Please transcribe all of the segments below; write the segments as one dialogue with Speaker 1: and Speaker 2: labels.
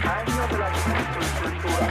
Speaker 1: año de la infraestructura.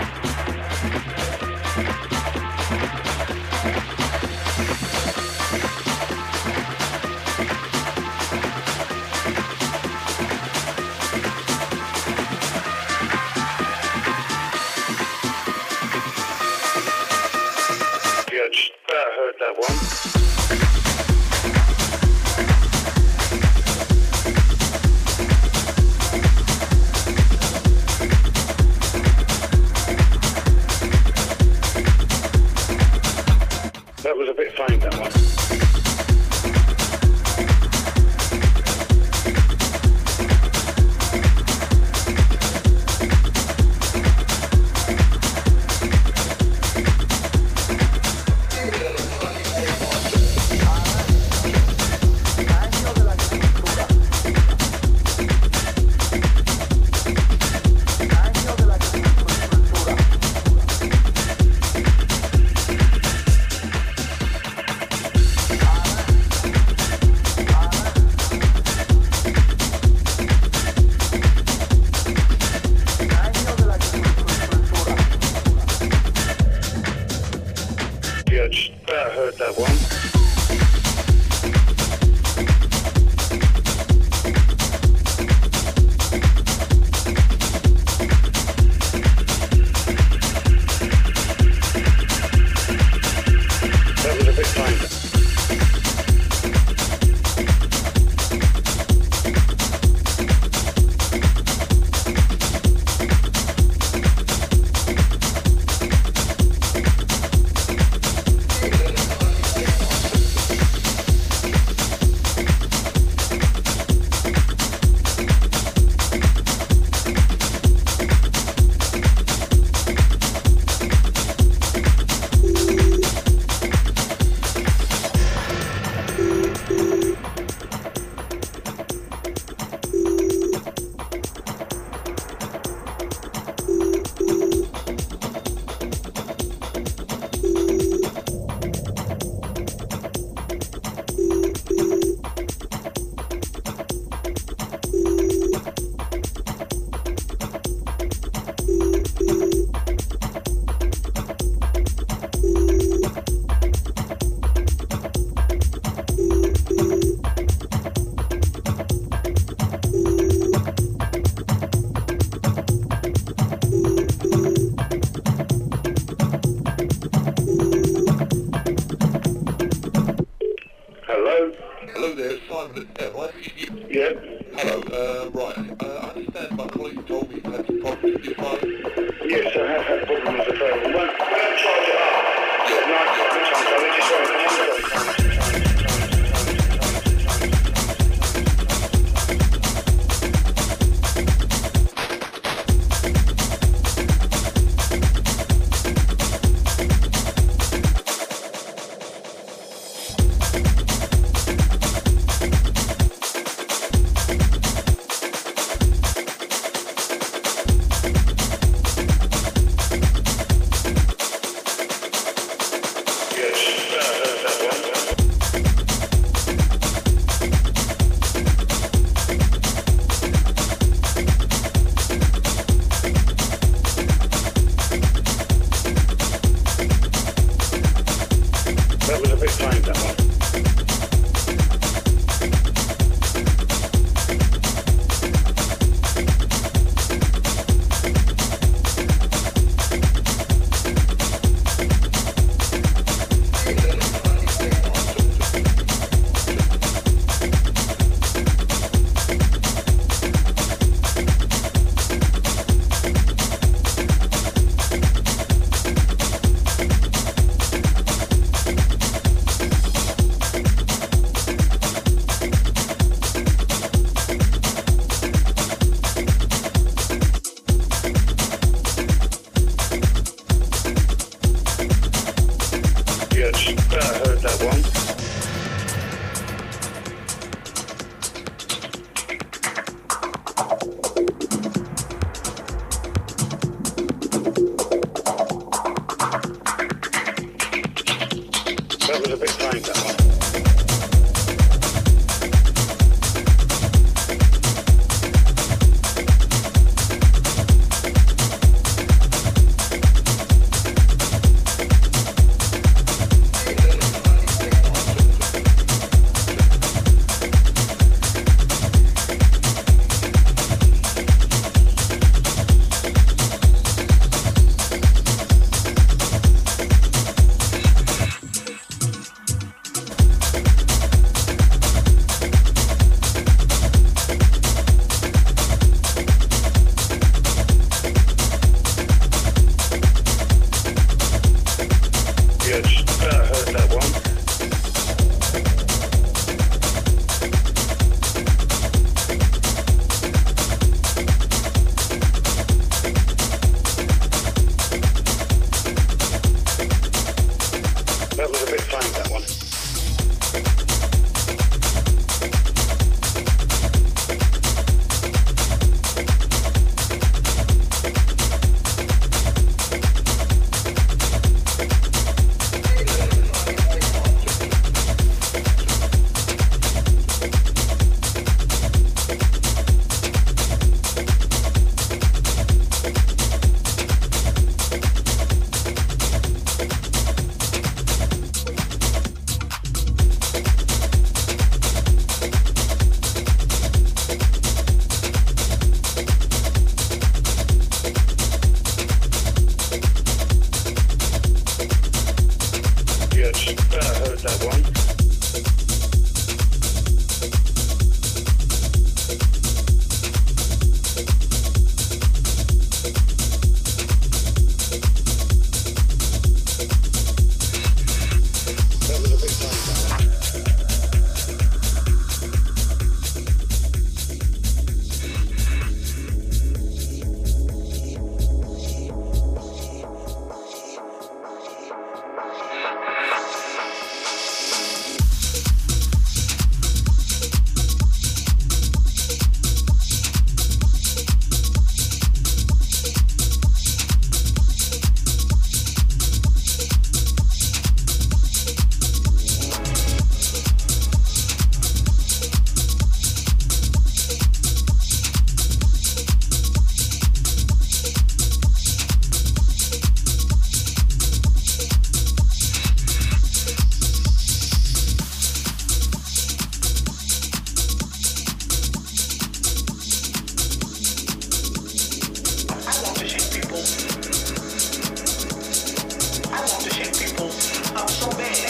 Speaker 2: so bad.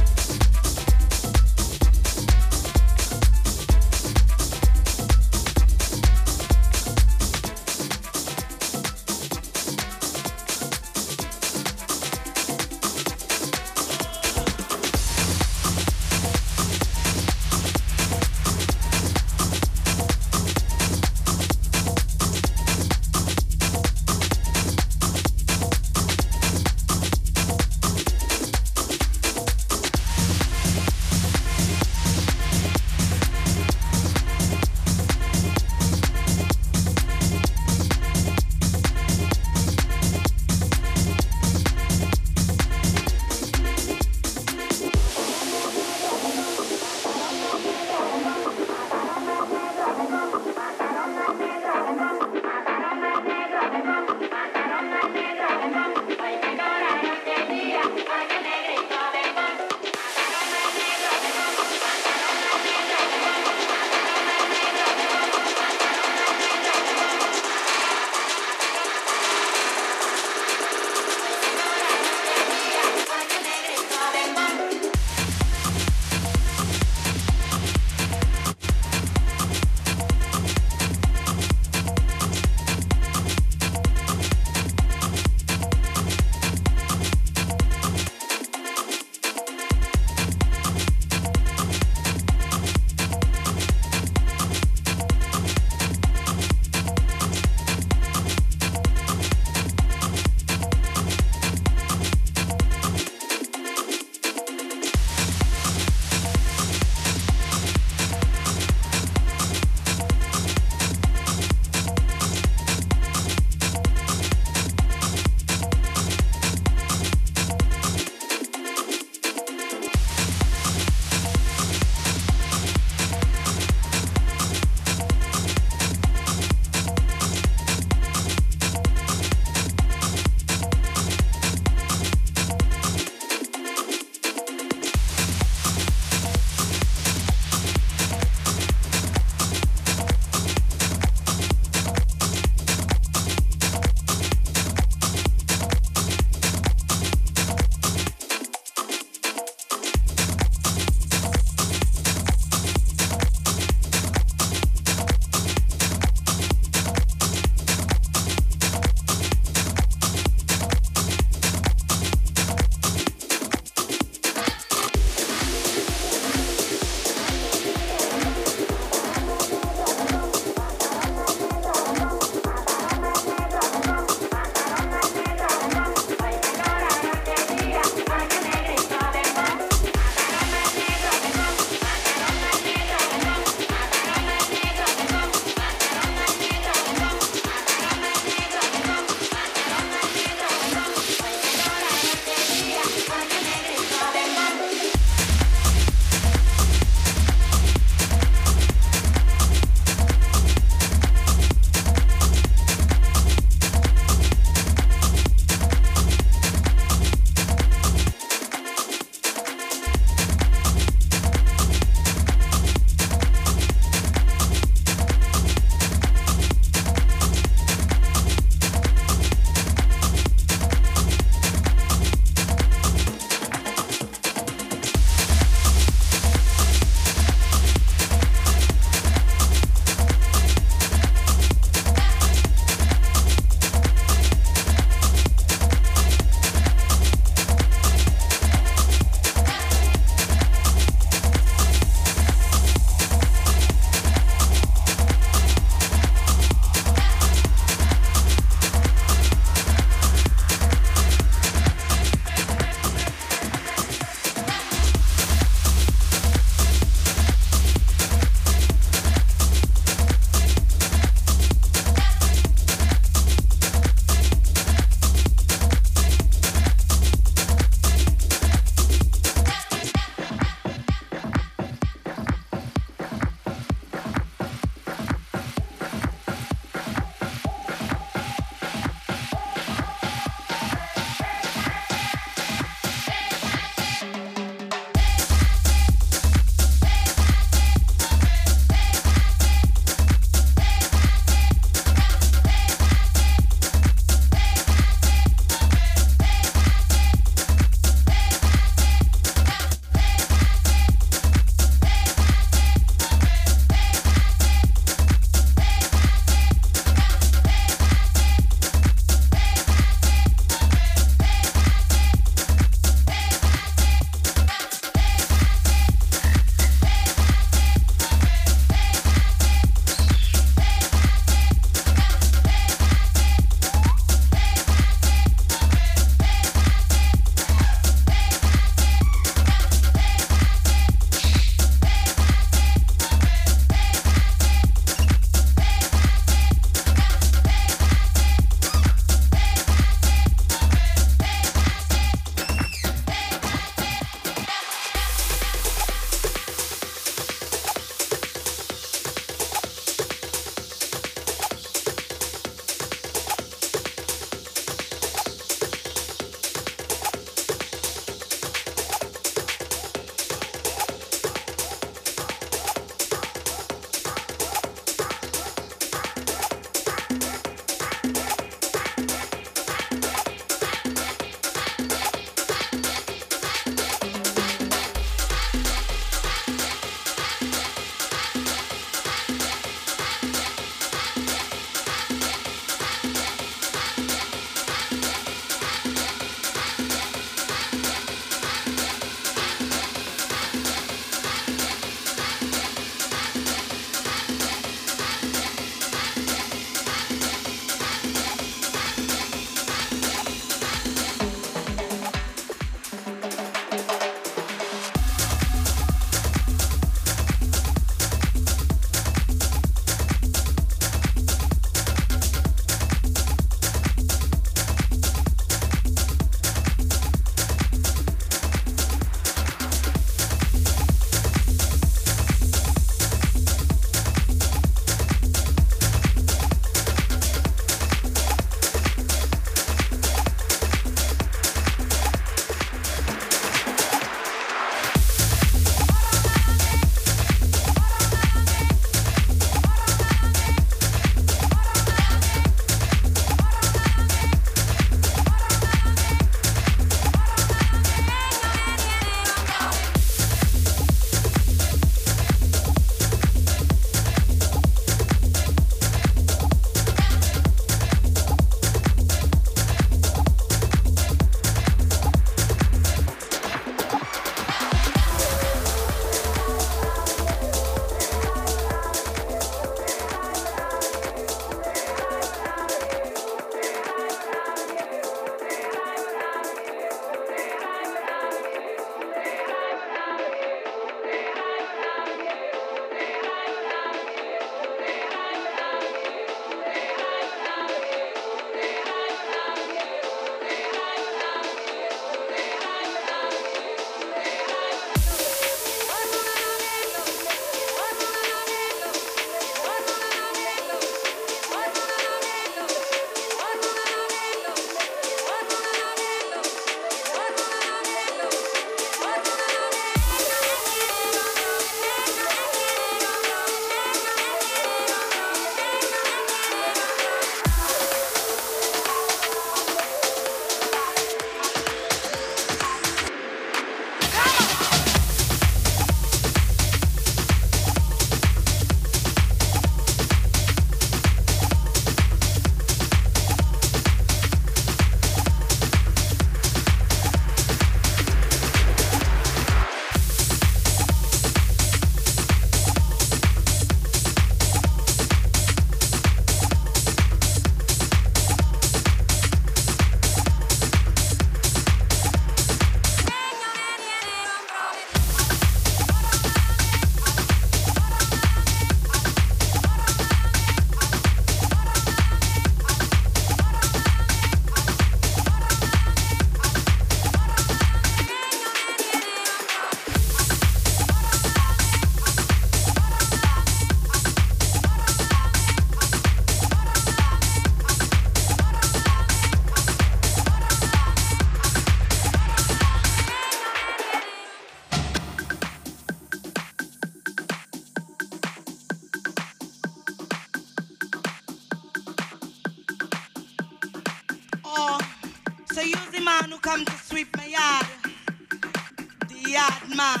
Speaker 2: that man.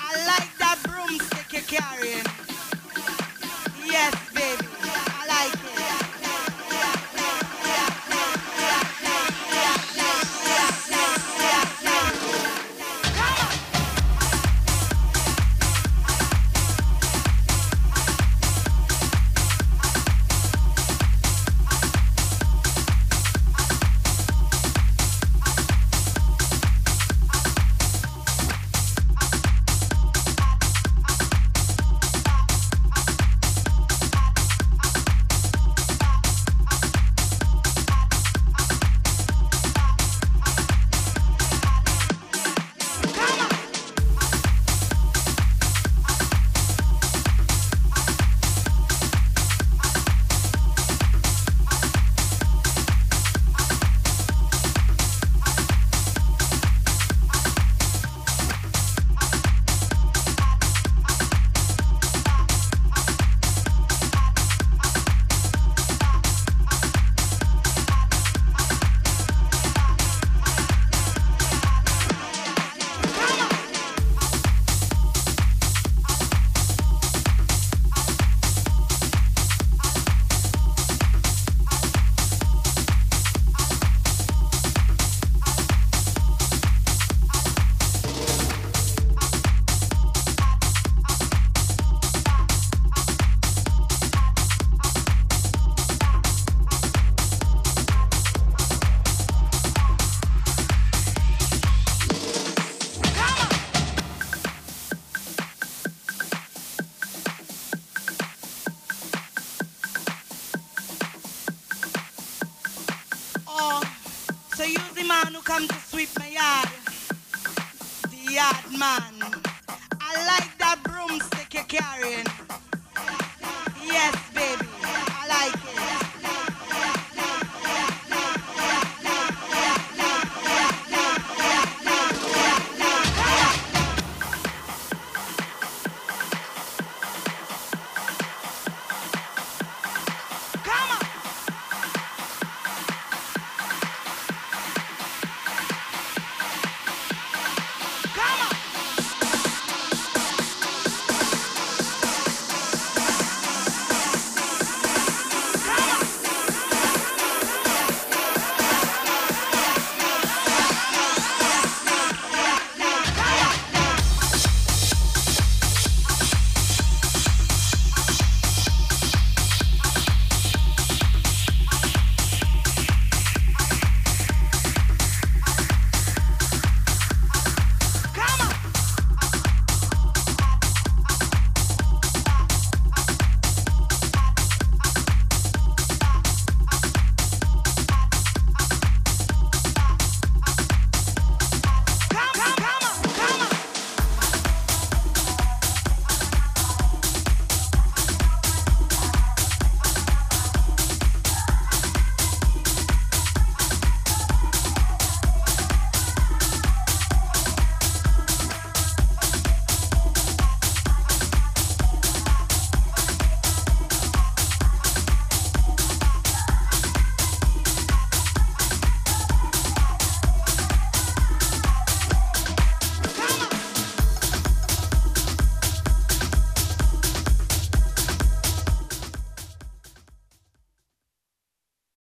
Speaker 2: I like that broomstick you're carrying. Yes, baby.